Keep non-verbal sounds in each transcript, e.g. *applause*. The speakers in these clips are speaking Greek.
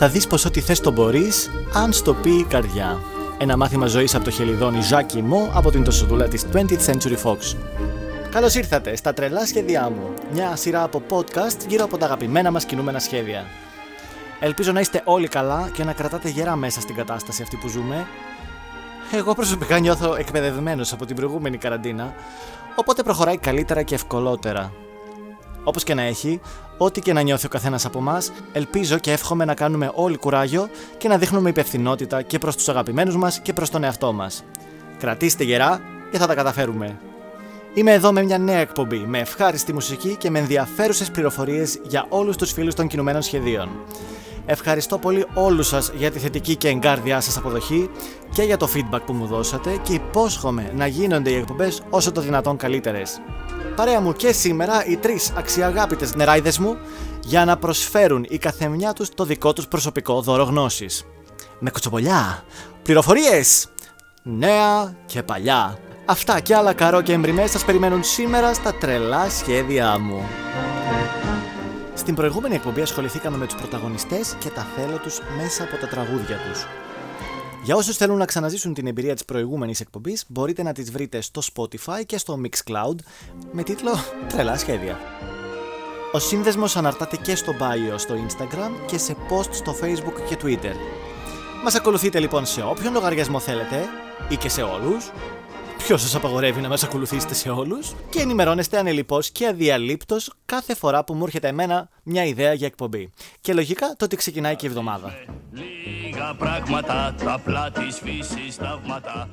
θα δεις πως ό,τι θες το μπορείς, αν στο πει η καρδιά. Ένα μάθημα ζωής από το χελιδόνι Ζάκι Μου από την τοσοδούλα της 20th Century Fox. Καλώς ήρθατε στα τρελά σχέδιά μου, μια σειρά από podcast γύρω από τα αγαπημένα μας κινούμενα σχέδια. Ελπίζω να είστε όλοι καλά και να κρατάτε γερά μέσα στην κατάσταση αυτή που ζούμε. Εγώ προσωπικά νιώθω εκπαιδευμένος από την προηγούμενη καραντίνα, οπότε προχωράει καλύτερα και ευκολότερα. Όπως και να έχει, ό,τι και να νιώθει ο καθένας από εμάς, ελπίζω και εύχομαι να κάνουμε όλοι κουράγιο και να δείχνουμε υπευθυνότητα και προς τους αγαπημένους μας και προς τον εαυτό μας. Κρατήστε γερά και θα τα καταφέρουμε. Είμαι εδώ με μια νέα εκπομπή, με ευχάριστη μουσική και με ενδιαφέρουσες πληροφορίες για όλους τους φίλους των κινουμένων σχεδίων. Ευχαριστώ πολύ όλους σας για τη θετική και εγκάρδιά σας αποδοχή και για το feedback που μου δώσατε και υπόσχομαι να γίνονται οι εκπομπές όσο το δυνατόν καλύτερες παρέα μου και σήμερα οι τρεις αξιαγάπητες νεράιδες μου για να προσφέρουν η καθεμιά τους το δικό τους προσωπικό δώρο γνώσης. Με κοτσοπολιά, πληροφορίες, νέα και παλιά. Αυτά και άλλα καρό και εμπριμές σας περιμένουν σήμερα στα τρελά σχέδιά μου. Στην προηγούμενη εκπομπή ασχοληθήκαμε με τους πρωταγωνιστές και τα θέλω τους μέσα από τα τραγούδια τους. Για όσους θέλουν να ξαναζήσουν την εμπειρία της προηγούμενης εκπομπής, μπορείτε να τις βρείτε στο Spotify και στο Mixcloud με τίτλο «Τρελά σχέδια». Ο σύνδεσμος αναρτάται και στο bio στο Instagram και σε post στο Facebook και Twitter. Μας ακολουθείτε λοιπόν σε όποιον λογαριασμό θέλετε ή και σε όλους. Ποιος σας απαγορεύει να μας ακολουθήσετε σε όλους; Και ενημερώνεστε ανελειπώς και αδιαλείπτως κάθε φορά που μου έρχεται εμένα μια ιδέα για εκπομπή. Και λογικά τότε ξεκινάει και η εβδομάδα λίγα πράγματα, τα απλά της φύσης θαύματα.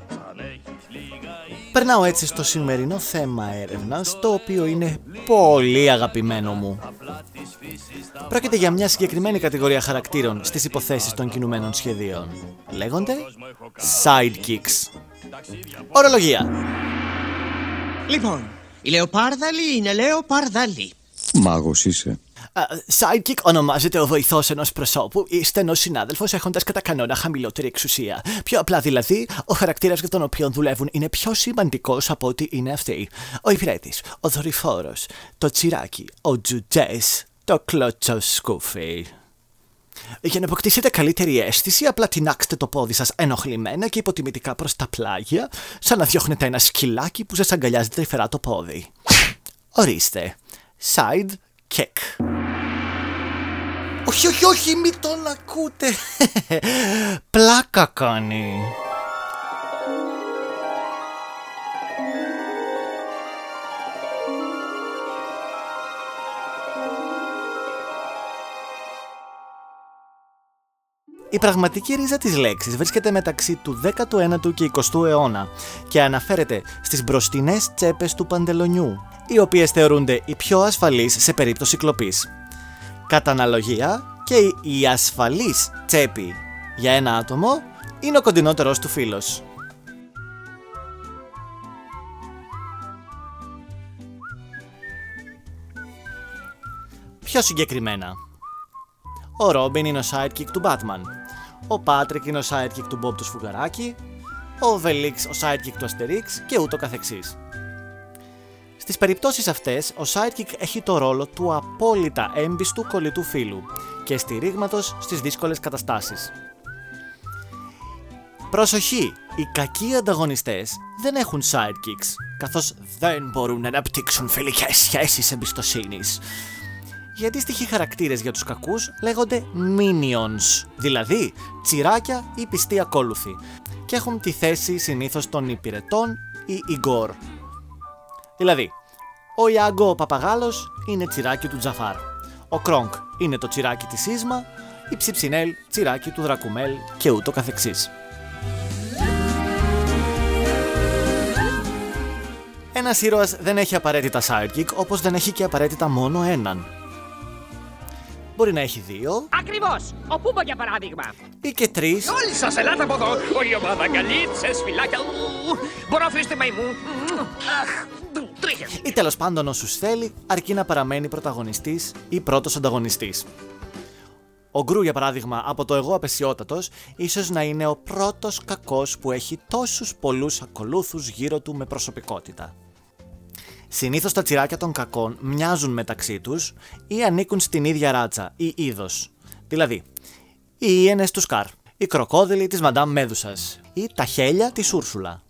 Περνάω έτσι στο σημερινό θέμα έρευνας, το οποίο είναι πολύ αγαπημένο μου. Πρόκειται για μια συγκεκριμένη κατηγορία χαρακτήρων στις υποθέσεις των κινουμένων σχεδίων. Λέγονται sidekicks. Ορολογία. Λοιπόν, η Λεοπάρδαλη είναι Λεοπάρδαλη. Μάγος είσαι. Sidekick ονομάζεται ο βοηθός ενός προσώπου ή στενός συνάδελφος έχοντας κατά κανόνα χαμηλότερη εξουσία. Πιο απλά δηλαδή, ο χαρακτήρας για τον οποίο δουλεύουν είναι πιο σημαντικός από ότι είναι αυτοί. Ο υπηρέτης, ο δορυφόρος, το τσιράκι, ο τζουτζές, το κλωτσό σκούφι. Για να αποκτήσετε καλύτερη αίσθηση, απλά τεινάξτε το πόδι σας ενοχλημένα και υποτιμητικά προς τα πλάγια, σαν να διώχνετε ένα σκυλάκι που σας αγκαλιάζει τρυφερά το πόδι. Ορίστε. Side kick. Όχι, όχι, όχι, μην τον ακούτε. *laughs* Πλάκα κάνει. Η πραγματική ρίζα της λέξης βρίσκεται μεταξύ του 19ου και 20ου αιώνα και αναφέρεται στις μπροστινές τσέπες του παντελονιού, οι οποίες θεωρούνται οι πιο ασφαλείς σε περίπτωση κλοπής. Κατά αναλογία και η ασφαλής τσέπη για ένα άτομο είναι ο κοντινότερος του φίλος. Πιο συγκεκριμένα, ο Ρόμπιν είναι ο sidekick του Batman, ο Πάτρικ είναι ο sidekick του Bob του Σφουγγαράκη, ο Βελίξ ο sidekick του Asterix και ούτω καθεξής. Στις περιπτώσεις αυτές, ο sidekick έχει το ρόλο του απόλυτα έμπιστου κολλητού φίλου και στηρίγματος στις δύσκολες καταστάσεις. Προσοχή! Οι κακοί ανταγωνιστές δεν έχουν sidekicks, καθώς δεν μπορούν να αναπτύξουν φιλικές σχέσεις εμπιστοσύνης. Οι αντίστοιχοι χαρακτήρες για τους κακούς λέγονται minions, δηλαδή τσιράκια ή πιστοί ακόλουθοι, και έχουν τη θέση συνήθως των υπηρετών ή ιγκόρ. Δηλαδή, ο Ιάγκο ο Παπαγάλος είναι τσιράκι του Τζαφάρ. Ο Κρόγκ είναι το τσιράκι της Σίσμα, η Ψιψινέλ τσιράκι του Δρακουμέλ και ούτω καθεξής. Ένας ήρωας δεν έχει απαραίτητα sidekick, όπως δεν έχει και απαραίτητα μόνο έναν. Μπορεί να έχει δύο. Ακριβώς! Ο Πούμπο για παράδειγμα. Ή και τρεις. Όλοι σας, ελάτε από εδώ! Όλη η ομάδα γκαλίτσε, φυλάκια. Μπορώ να αφήσετε μαϊμού. Αχ, ή τέλος πάντων όσους θέλει, αρκεί να παραμένει πρωταγωνιστής ή πρώτος ανταγωνιστής. Ο Γκρου, για παράδειγμα, από το εγώ απεσιότατος, ίσως να είναι ο πρώτος κακός που έχει τόσους πολλούς ακολούθους γύρω του με προσωπικότητα. Συνήθως τα τσιράκια των κακών μοιάζουν μεταξύ τους ή ανήκουν στην ίδια ράτσα ή είδος. Δηλαδή, Οι ίενες του Σκάρ, οι κροκόδιλοι της Μαντάμ Μέδουσας ή τα χέλια της Ούρσουλα.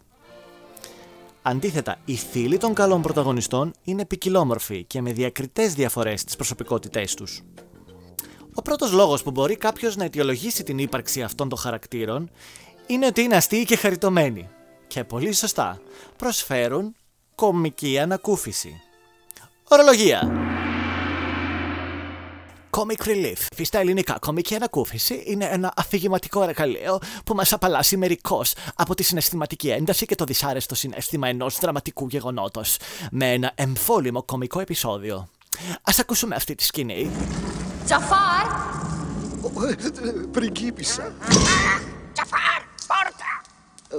Αντίθετα, οι θύλοι των καλών πρωταγωνιστών είναι ποικιλόμορφοι και με διακριτές διαφορές στις προσωπικότητές τους. Ο πρώτος λόγος που μπορεί κάποιος να αιτιολογήσει την ύπαρξη αυτών των χαρακτήρων είναι ότι είναι αστείοι και χαριτωμένοι. Και πολύ σωστά, προσφέρουν κομική ανακούφιση. Ορολογία. Comic Relief. Στα ελληνικά, κομική ανακούφιση είναι ένα αφηγηματικό εργαλείο που μας απαλλάσσει μερικώς από τη συναισθηματική ένταση και το δυσάρεστο συνέστημα ενός δραματικού γεγονότος με ένα εμφόλυμο κομικό επεισόδιο. Α ακούσουμε αυτή τη σκηνή. Τζαφάρ! Πριγκίπισσα. Τζαφάρ, πόρτα.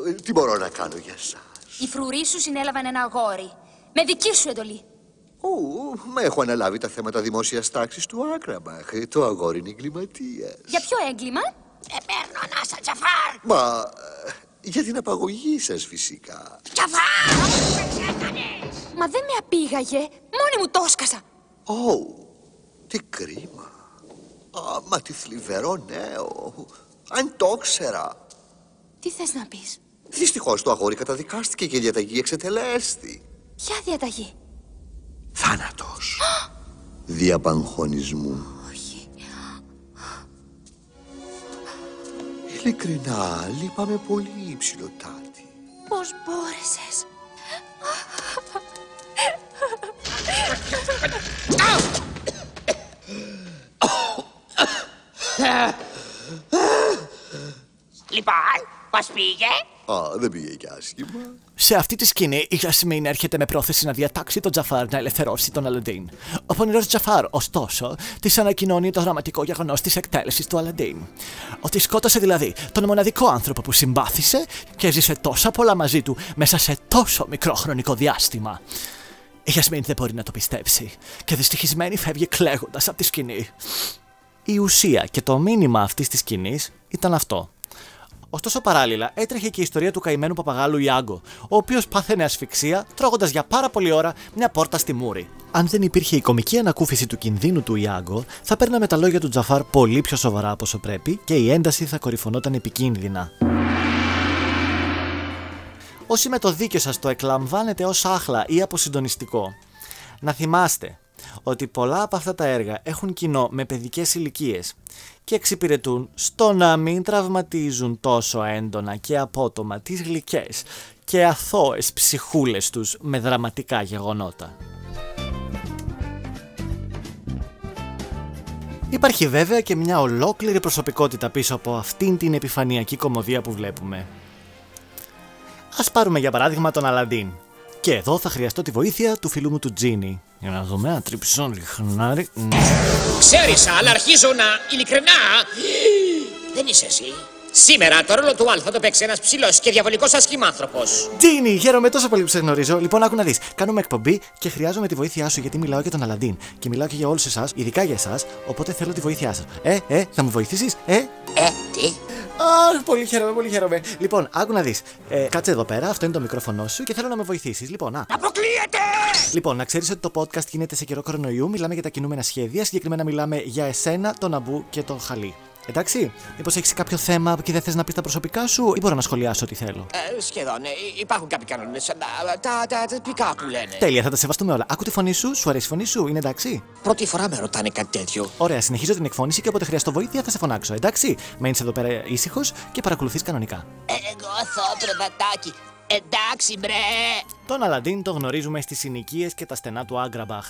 Ε, Τι μπορώ να κάνω για σας. Οι φρουροί σου συνέλαβαν ένα αγόρι. Με δική σου εντολή. Ου, με έχω αναλάβει τα θέματα δημόσιας τάξης του Άκραμπαχ. Το αγόρι είναι εγκληματίας. Για ποιο έγκλημα; Σε παίρνω ανάσα, Τζαφάρ. Μα ε, για την απαγωγή σας φυσικά. Τζαφάρ, με ξέκανες. Μα δεν με απήγαγε. Μόνη μου το έσκασα. Ω, τι κρίμα. Α, μα τι θλιβερό νέο. Αν το ξέρα. Τι θες να πεις; Δυστυχώς το αγόρι καταδικάστηκε και η διαταγή εξετελέστη. Ποια διαταγή; Θάνατος. Διαπαγχωνισμού. Όχι. Ειλικρινά, λείπαμε πολύ ψηλοτάτη. Πώς μπόρεσες; Λοιπόν, πώς πήγε; Α, δεν πήγε και άσχημα. Σε αυτή τη σκηνή, η Γιασμίν έρχεται με πρόθεση να διατάξει τον Τζαφάρ να ελευθερώσει τον Αλαντίν. Ο πονηρός Τζαφάρ, ωστόσο, της ανακοινώνει το δραματικό γεγονός της εκτέλεσης του Αλαντίν. Ότι σκότωσε δηλαδή τον μοναδικό άνθρωπο που συμπάθησε και έζησε τόσα πολλά μαζί του μέσα σε τόσο μικρό χρονικό διάστημα. Η Γιασμίν δεν μπορεί να το πιστέψει και δυστυχισμένη φεύγει κλαίγοντας από τη σκηνή. Η ουσία και το μήνυμα αυτής της σκηνής ήταν αυτό. Ωστόσο, παράλληλα, έτρεχε και η ιστορία του καημένου παπαγάλου Ιάγκο, ο οποίος πάθαινε ασφυξία τρώγοντας για πάρα πολλή ώρα μια πόρτα στη μούρη. Αν δεν υπήρχε η κομική ανακούφιση του κινδύνου του Ιάγκο, θα παίρναμε τα λόγια του Τζαφάρ πολύ πιο σοβαρά από όσο πρέπει και η ένταση θα κορυφωνόταν επικίνδυνα. Όσοι με το δίκιο σας το εκλαμβάνετε ως άχλα ή αποσυντονιστικό, να θυμάστε ότι πολλά από αυτά τα έργα έχουν κοινό με παιδικές ηλικίες και εξυπηρετούν στο να μην τραυματίζουν τόσο έντονα και απότομα τις γλυκές και αθώες ψυχούλες τους με δραματικά γεγονότα. Υπάρχει βέβαια και μια ολόκληρη προσωπικότητα πίσω από αυτήν την επιφανειακή κομμωδία που βλέπουμε. Ας πάρουμε για παράδειγμα τον Αλαντίν. Και εδώ θα χρειαστώ τη βοήθεια του φίλου μου του Τζίνι. Για να δούμε ένα τριψόν λιχνάρι. Ναι. Ξέρεις, αλλά αρχίζω να... Ειλικρινά... Δεν είσαι εσύ. Σήμερα το ρόλο του Α θα το παίξει ένας ψηλός και διαβολικός ασχημάνθρωπος. Τζίνι, χαίρομαι τόσο πολύ που σε γνωρίζω. Λοιπόν, άκου να δεις. Κάνουμε εκπομπή και χρειάζομαι τη βοήθειά σου γιατί μιλάω για τον Αλαντίν. Και μιλάω και για όλους εσάς, ειδικά για εσάς. Οπότε θέλω τη βοήθειά σας. Ε, ε, θα μου βοηθήσεις, ε; Ε, τι; Αχ, πολύ χαίρομαι, πολύ χαίρομαι. Λοιπόν, άκου να δεις. Ε, κάτσε εδώ πέρα, αυτό είναι το μικρόφωνο σου και θέλω να με βοηθήσεις. Λοιπόν, α. Αποκλείεται! Λοιπόν, να ξέρεις ότι το podcast γίνεται σε καιρό κορονοϊού. Μιλάμε για τα κινούμενα σχέδια. Συγκεκριμένα μιλάμε για εσένα, τον Αμπού και τον Χαλί. Εντάξει, μήπως έχεις κάποιο θέμα και δεν θες να πεις τα προσωπικά σου, ή μπορώ να σχολιάσω ό,τι θέλω; Ε, σχεδόν. Ε, υπάρχουν κάποιοι κανόνες. αλλά Τα, τα, τα τυπικά που λένε. Τέλεια, θα τα σεβαστούμε όλα. Άκου τη φωνή σου, σου αρέσει η φωνή σου, είναι εντάξει; Πρώτη φορά με ρωτάνε κάτι τέτοιο. Ωραία, συνεχίζω την εκφώνηση και όποτε χρειαστώ βοήθεια θα σε φωνάξω, εντάξει; Μένεις εδώ πέρα ήσυχος και παρακολουθείς κανονικά. Εγώ αθώ πρεβατάκι. Εντάξει, μπρε. Τον Αλαντίν το γνωρίζουμε στις συνοικίες και τα στενά του Άγκραμπαχ.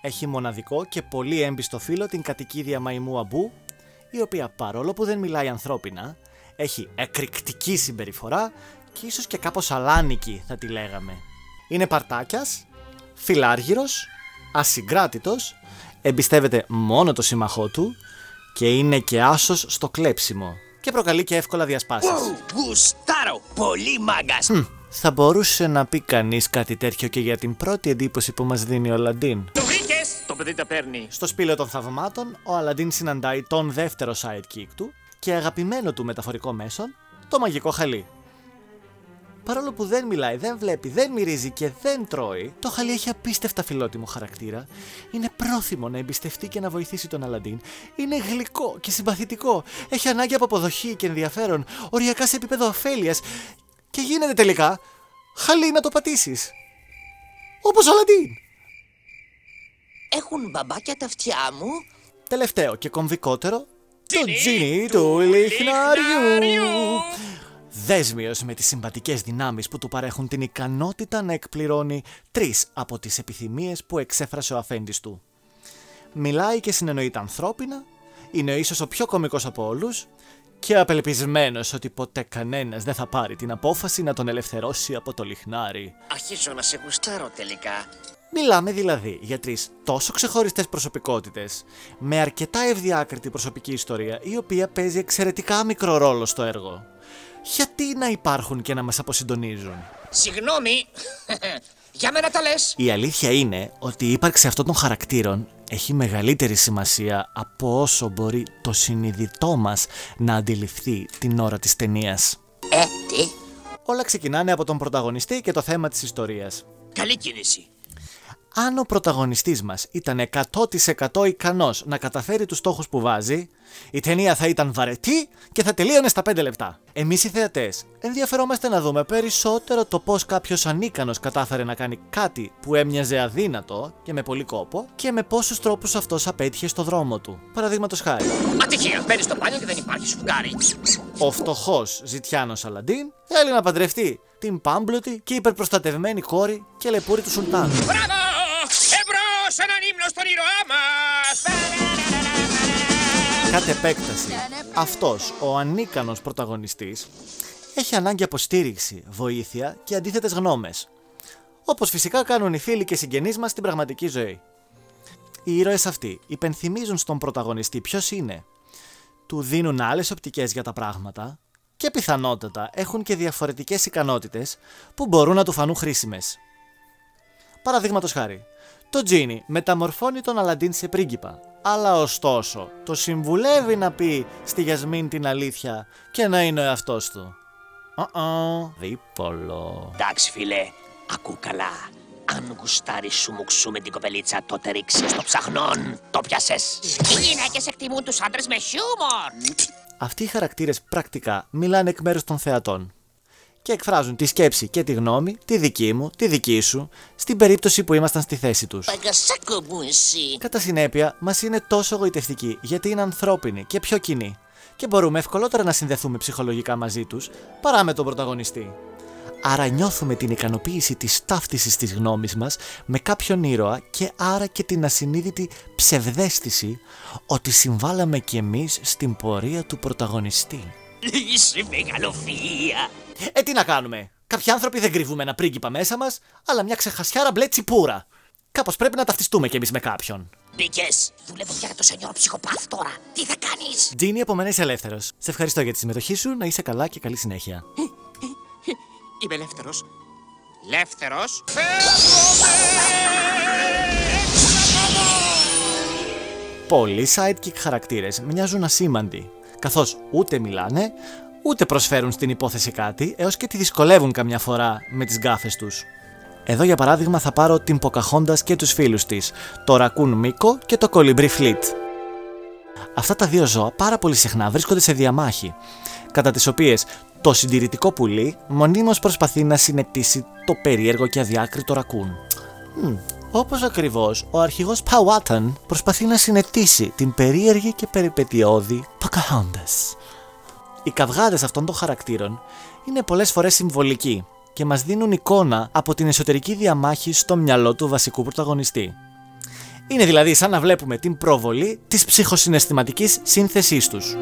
Έχει μοναδικό και πολύ έμπιστο φίλο την κατοικίδια Μαϊμού Αμπού, η οποία παρόλο που δεν μιλάει ανθρώπινα, έχει εκρηκτική συμπεριφορά και ίσως και κάπως αλάνικη θα τη λέγαμε. Είναι παρτάκιας, φιλάργυρος, ασυγκράτητος, εμπιστεύεται μόνο το σύμμαχό του και είναι και άσος στο κλέψιμο και προκαλεί και εύκολα διασπάσεις. Γουστάρω. Πολύ μάγκας. Θα μπορούσε να πει κανείς κάτι τέτοιο και για την πρώτη εντύπωση που μας δίνει ο Λαντίν. Το βρήκες. Το παιδί τα παίρνει. Στο σπήλαιο των θαυμάτων, ο Αλαντίν συναντάει τον δεύτερο sidekick του και αγαπημένο του μεταφορικό μέσον, το μαγικό χαλί. Παρόλο που δεν μιλάει, δεν βλέπει, δεν μυρίζει και δεν τρώει, το χαλί έχει απίστευτα φιλότιμο χαρακτήρα. Είναι πρόθυμο να εμπιστευτεί και να βοηθήσει τον Αλαντίν. Είναι γλυκό και συμπαθητικό. Έχει ανάγκη από αποδοχή και ενδιαφέρον, οριακά σε επίπεδο ωφέλεια. Και γίνεται τελικά χαλί να το πατήσεις. Όπως ο Αλαντίν. Έχουν μπαμπάκια τα αυτιά μου. Τελευταίο και κομβικότερο, το τζίνι του λιχναριού. Δέσμιος με τις συμπατικές δυνάμεις που του παρέχουν την ικανότητα να εκπληρώνει τρεις από τις επιθυμίες που εξέφρασε ο αφέντης του. Μιλάει και συνεννοείται ανθρώπινα, είναι ίσως ο πιο κωμικός από όλους και απελπισμένος ότι ποτέ κανένας δεν θα πάρει την απόφαση να τον ελευθερώσει από το λιχνάρι. Αρχίζω να σε γουστάρω τελικά. Μιλάμε δηλαδή για τρεις τόσο ξεχωριστές προσωπικότητες, με αρκετά ευδιάκριτη προσωπική ιστορία, η οποία παίζει εξαιρετικά μικρό ρόλο στο έργο. Γιατί να υπάρχουν και να μας αποσυντονίζουν; Συγγνώμη. *laughs* Για μένα τα λες. Η αλήθεια είναι ότι η ύπαρξη αυτών των χαρακτήρων έχει μεγαλύτερη σημασία από όσο μπορεί το συνειδητό μας να αντιληφθεί την ώρα της ταινίας. Ε, τι; Όλα ξεκινάνε από τον πρωταγωνιστή και το θέμα της ιστορίας. Καλή κίνηση. Αν ο πρωταγωνιστής μας ήταν 100% ικανός να καταφέρει τους στόχους που βάζει, η ταινία θα ήταν βαρετή και θα τελείωνε στα 5 λεπτά. Εμείς οι θεατές ενδιαφερόμαστε να δούμε περισσότερο το πώς κάποιος ανίκανος κατάφερε να κάνει κάτι που έμοιαζε αδύνατο και με πολύ κόπο και με πόσους τρόπους αυτός απέτυχε στο δρόμο του. Παραδείγματος χάρη, Ατυχία. Μπαίνεις στο μπάνιο και δεν υπάρχει σφουγγάρι. ο φτωχός Ζητιάνος Αλαντίν θέλει να παντρευτεί την πάμπλουτη και υπερπροστατευμένη κόρη και λεπούρη του Σουλτάνου. Μπράβο! Εμπρός έναν ύμνο στον ήρωά μας! Κατ' επέκταση, αυτός ο ανίκανος πρωταγωνιστής έχει ανάγκη από στήριξη, βοήθεια και αντίθετες γνώμες. Όπως φυσικά κάνουν οι φίλοι και συγγενείς μας στην πραγματική ζωή. Οι ήρωες αυτοί υπενθυμίζουν στον πρωταγωνιστή ποιος είναι. Του δίνουν άλλες οπτικές για τα πράγματα και πιθανότατα έχουν και διαφορετικές ικανότητες που μπορούν να του φανούν χρήσιμες. Παραδείγματος χάρη, το Τζίνι μεταμορφώνει τον Αλαντίν σε πρίγκιπα, αλλά ωστόσο το συμβουλεύει να πει στη Γιασμίν την αλήθεια και να είναι ο εαυτός του. Uh-oh, δίπολο. Εντάξει, φίλε, ακού καλά. Αν γουστάρεις σου μου ξού με την κοπελίτσα, τότε ρίξε το ψαχνόν. Το πιασες. Οι γυναίκες εκτιμούν τους άντρες με χιούμορ. Αυτοί οι χαρακτήρες πρακτικά μιλάνε εκ μέρους των θεατών και εκφράζουν τη σκέψη και τη γνώμη, τη δική μου, τη δική σου, στην περίπτωση που ήμασταν στη θέση τους. Παγκασάκο μου εσύ. Κατά συνέπεια, μας είναι τόσο γοητευτικοί γιατί είναι ανθρώπινοι και πιο κοινοί και μπορούμε ευκολότερα να συνδεθούμε ψυχολογικά μαζί τους παρά με τον πρωταγωνιστή. Άρα νιώθουμε την ικανοποίηση της ταύτισης της γνώμης μας με κάποιον ήρωα και άρα και την ασυνείδητη ψευδέστηση ότι συμβάλαμε κι εμείς στην πορεία του πρωταγωνιστή. Είσαι μεγαλοφία. Ε, τι να κάνουμε; Κάποιοι άνθρωποι δεν κρύβουμε ένα πρίγκιπα μέσα μας, αλλά μια ξεχασιάρα μπλε τσιπούρα. Κάπως πρέπει να ταυτιστούμε κι εμείς με κάποιον. Μπήκες. Δουλεύω για το σενιόρ ψυχοπάθ τώρα. Τι θα κάνεις; Τζίνι, από μένα είσαι ελεύθερος. Σε ευχαριστώ για τη συμμετοχή σου, να είσαι καλά και καλή συνέχεια. Είμαι ελεύθερος. Ελεύθερος. Πολλοί sidekick χαρακτήρες μοιάζουν ασήμαντοι, καθώς ούτε μιλάνε, ούτε προσφέρουν στην υπόθεση κάτι, έως και τη δυσκολεύουν καμιά φορά με τις γκάφες τους. Εδώ για παράδειγμα θα πάρω την Ποκαχόντας και τους φίλους της, το ρακούν Μίκο και το κολυμπρί Φλίτ. Αυτά τα δύο ζώα πάρα πολύ συχνά βρίσκονται σε διαμάχη, κατά τις οποίες το συντηρητικό πουλί μονίμως προσπαθεί να συνετίσει το περίεργο και αδιάκριτο ρακούν. Μμ, όπως ακριβώς ο αρχηγός Παουάταν προσπαθεί να συνετίσει την περίεργη και περιπετειώδη Pocahontas. Οι καυγάδες αυτών των χαρακτήρων είναι πολλές φορές συμβολικοί και μας δίνουν εικόνα από την εσωτερική διαμάχη στο μυαλό του βασικού πρωταγωνιστή. Είναι δηλαδή σαν να βλέπουμε την προβολή της ψυχοσυναισθηματικής σύνθεσής τους.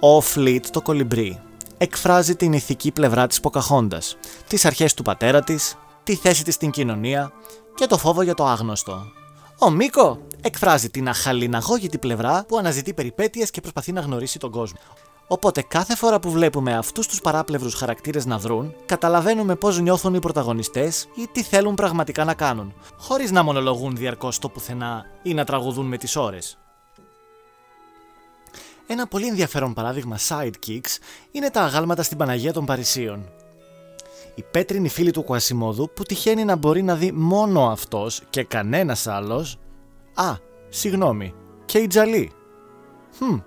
Ο Φλίτ το κολυμπρί εκφράζει την ηθική πλευρά της Ποκαχόντας, τις αρχές του πατέρα της, τη θέση της στην κοινωνία και το φόβο για το άγνωστο. Ο Μίκο εκφράζει την αχαλιναγώγητη πλευρά που αναζητεί περιπέτειες και προσπαθεί να γνωρίσει τον κόσμο. Οπότε κάθε φορά που βλέπουμε αυτούς τους παράπλευρους χαρακτήρες να δρουν, καταλαβαίνουμε πώς νιώθουν οι πρωταγωνιστές ή τι θέλουν πραγματικά να κάνουν, χωρίς να μονολογούν διαρκώς το πουθενά ή να τραγουδούν με τις ώρες. Ένα πολύ ενδιαφέρον παράδειγμα sidekicks είναι τα αγάλματα στην Παναγία των Παρισίων. Η πέτρινη φίλη του Κουασιμόδου που τυχαίνει να μπορεί να δει μόνο αυτός και κανένας άλλος Α, συγγνώμη, και η Τζαλή. Hm.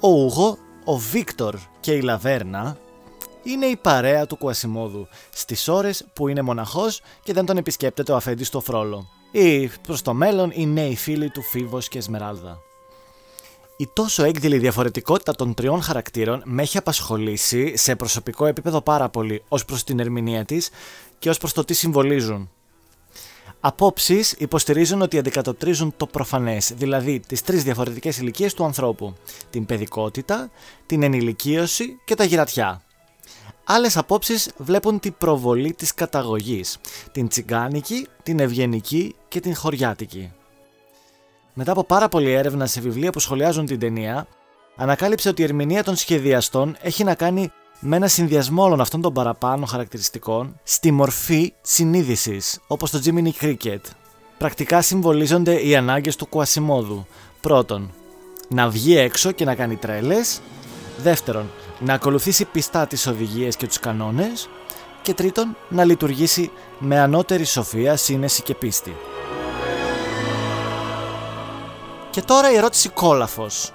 Ο Ούγο, ο Βίκτορ και η Λαβέρνα είναι η παρέα του Κουασιμόδου στις ώρες που είναι μοναχός και δεν τον επισκέπτεται ο αφέντης στο φρόλο. Ή προς το μέλλον οι νέοι φίλοι του Φίβος και Εσμεράλδα. Η τόσο έκδηλη διαφορετικότητα των τριών χαρακτήρων με έχει απασχολήσει σε προσωπικό επίπεδο πάρα πολύ ως προς την ερμηνεία της και ως προς το τι συμβολίζουν. Απόψεις υποστηρίζουν ότι αντικατοπτρίζουν το προφανές, δηλαδή τις τρεις διαφορετικές ηλικίες του ανθρώπου: την παιδικότητα, την ενηλικίωση και τα γυρατιά. Άλλες απόψεις βλέπουν την προβολή της καταγωγής, την τσιγκάνικη, την ευγενική και την χωριάτικη. Μετά από πάρα πολλή έρευνα σε βιβλία που σχολιάζουν την ταινία, ανακάλυψε ότι η ερμηνεία των σχεδιαστών έχει να κάνει με ένα συνδυασμό όλων αυτών των παραπάνω χαρακτηριστικών στη μορφή συνείδησης, όπως το Jiminy Cricket. Πρακτικά συμβολίζονται οι ανάγκες του Κουασιμόδου. Πρώτον, να βγει έξω και να κάνει τρέλε. Δεύτερον, να ακολουθήσει πιστά τις οδηγίες και τους κανόνες. Και τρίτον, να λειτουργήσει με ανώτερη σοφία, σύνεση και πίστη. Και τώρα η ερώτηση κόλαφος.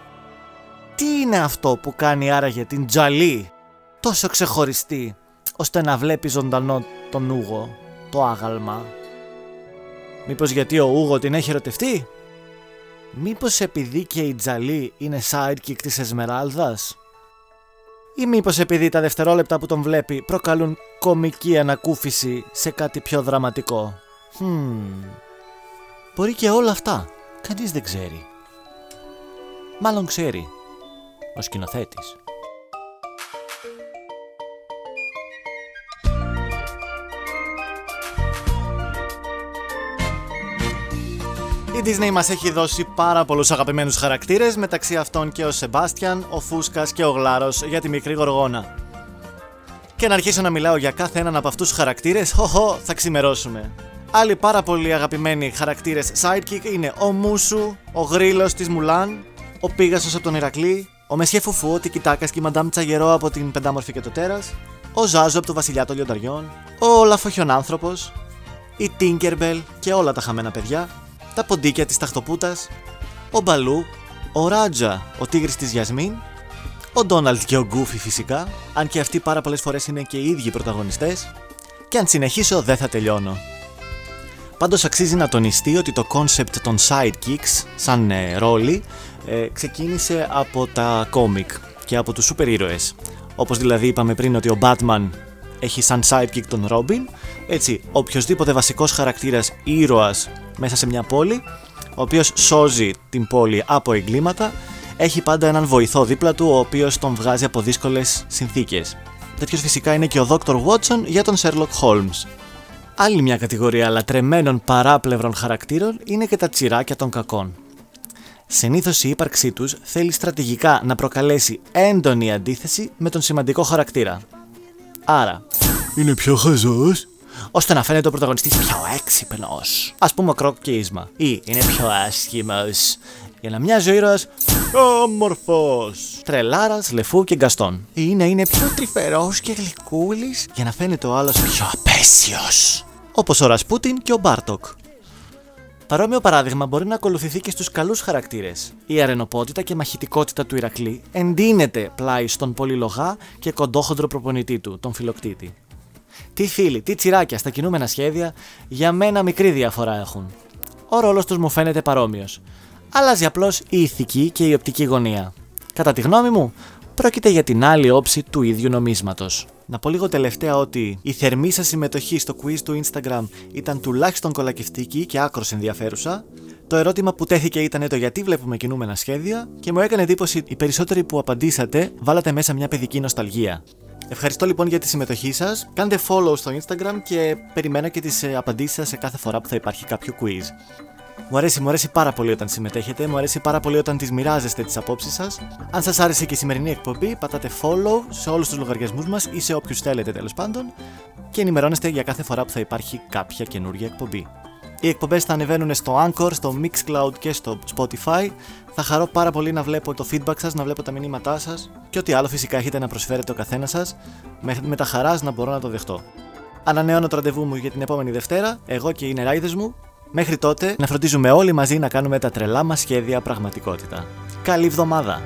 Τι είναι αυτό που κάνει άραγε την Τζαλή τόσο ξεχωριστή ώστε να βλέπει ζωντανό τον Ούγο, το άγαλμα; Μήπως γιατί ο Ούγο την έχει ερωτευτεί; Μήπως επειδή και η Τζαλή είναι sidekick της Εσμεράλδας; Ή μήπως επειδή τα δευτερόλεπτα που τον βλέπει προκαλούν κομική ανακούφιση σε κάτι πιο δραματικό; Hmm. Μπορεί και όλα αυτά. Κανείς δεν ξέρει. Μάλλον ξέρει. Ο σκηνοθέτης. Η Disney μας έχει δώσει πάρα πολλούς αγαπημένους χαρακτήρες, μεταξύ αυτών και ο Σεμπάστιαν, ο Φούσκας και ο Γλάρος για τη μικρή γοργόνα. Και να αρχίσω να μιλάω για κάθε έναν από αυτούς τους χαρακτήρες, *laughs* χοχο, θα ξημερώσουμε. Άλλοι πάρα πολύ αγαπημένοι χαρακτήρες sidekick είναι ο Μούσου, ο Γρίλος της Μουλάν, ο Πίγασος από τον Ηρακλή, ο Μεσχέ Φουφού, ο Τικιτάκας και η Μαντάμ Τσαγερό από την Πεντάμορφη και το Τέρας, ο Ζάζο από το Βασιλιά των Λιονταριών, ο Λαφοχιονάνθρωπος, η Tinkerbell και όλα τα χαμένα παιδιά, τα ποντίκια της ταχτοπούτας, ο Μπαλού, ο Ράτζα, ο τίγρης της Γιασμίν, ο Ντόναλτ και ο Γκούφι φυσικά, αν και αυτοί πάρα πολλές φορές είναι και οι ίδιοι πρωταγωνιστές, και αν συνεχίσω δεν θα τελειώνω. Πάντως αξίζει να τονιστεί ότι το concept των sidekicks, σαν ε, ρόλοι, ε, ξεκίνησε από τα κόμικ και από τους σούπερ ήρωες. Όπως δηλαδή είπαμε πριν ότι ο Batman έχει σαν sidekick τον Robin, έτσι οποιοδήποτε βασικός χαρακτήρας ήρωας μέσα σε μια πόλη, ο οποίος σώζει την πόλη από εγκλήματα, έχει πάντα έναν βοηθό δίπλα του, ο οποίος τον βγάζει από δύσκολες συνθήκες. Τέτοιος φυσικά είναι και ο Dr. Watson για τον Sherlock Holmes. Άλλη μια κατηγορία λατρεμένων παράπλευρων χαρακτήρων είναι και τα τσιράκια των κακών. Συνήθως η ύπαρξή τους θέλει στρατηγικά να προκαλέσει έντονη αντίθεση με τον σημαντικό χαρακτήρα. Άρα, είναι πιο χαζός, ώστε να φαίνεται ο πρωταγωνιστής πιο έξυπνος. Ας πούμε ο Κρονκ και Ίσμα. Ή είναι πιο άσχημος. Για να μοιάζει ο ήρωας όμορφος. Τρελάρας, Λεφού και Γκαστόν. Ή να είναι πιο τρυφερός και γλυκούλης για να φαίνεται ο άλλος πιο απαίσιος. Όπως ο Ρασπούτιν και ο Μπάρτοκ. Παρόμοιο παράδειγμα μπορεί να ακολουθηθεί και στους καλούς χαρακτήρες. Η αρρενωπότητα και μαχητικότητα του Ηρακλή εντείνεται πλάι στον πολυλογά και κοντόχοντρο προπονητή του, τον Φιλοκτήτη. Τι φίλοι, τι τσιράκια στα κινούμενα σχέδια, για μένα μικρή διαφορά έχουν. Ο ρόλος τους μου φαίνεται παρόμοιος. Αλλάζει απλώς η ηθική και η οπτική γωνία. Κατά τη γνώμη μου, πρόκειται για την άλλη όψη του ίδιου νομίσματος. Να πω λίγο τελευταία ότι η θερμή σας συμμετοχή στο quiz του Instagram ήταν τουλάχιστον κολακευτική και άκρος ενδιαφέρουσα. Το ερώτημα που τέθηκε ήταν το γιατί βλέπουμε κινούμενα σχέδια και μου έκανε εντύπωση οι περισσότεροι που απαντήσατε βάλατε μέσα μια παιδική νοσταλγία. Ευχαριστώ λοιπόν για τη συμμετοχή σας. Κάντε follow στο Instagram και περιμένω και τις ε, απαντήσεις σας σε κάθε φορά που θα υπάρχει κάποιο quiz. Μου αρέσει, μου αρέσει πάρα πολύ όταν συμμετέχετε, μου αρέσει πάρα πολύ όταν τις μοιράζεστε τις απόψεις σας. Αν σας άρεσε και η σημερινή εκπομπή, πατάτε follow σε όλους τους λογαριασμούς μας ή σε όποιους θέλετε τέλος πάντων και ενημερώνεστε για κάθε φορά που θα υπάρχει κάποια καινούργια εκπομπή. Οι εκπομπές θα ανεβαίνουν στο Anchor, στο Mixcloud και στο Spotify. Θα χαρώ πάρα πολύ να βλέπω το feedback σας, να βλέπω τα μηνύματά σας και ό,τι άλλο φυσικά έχετε να προσφέρετε ο καθένα σας, με, με τα χαράς να μπορώ να το δεχτώ. Ανανεώνω το ραντεβού μου για την επόμενη Δευτέρα, εγώ και οι νεράιδες μου. Μέχρι τότε να φροντίζουμε όλοι μαζί να κάνουμε τα τρελά μας σχέδια πραγματικότητα. Καλή εβδομάδα!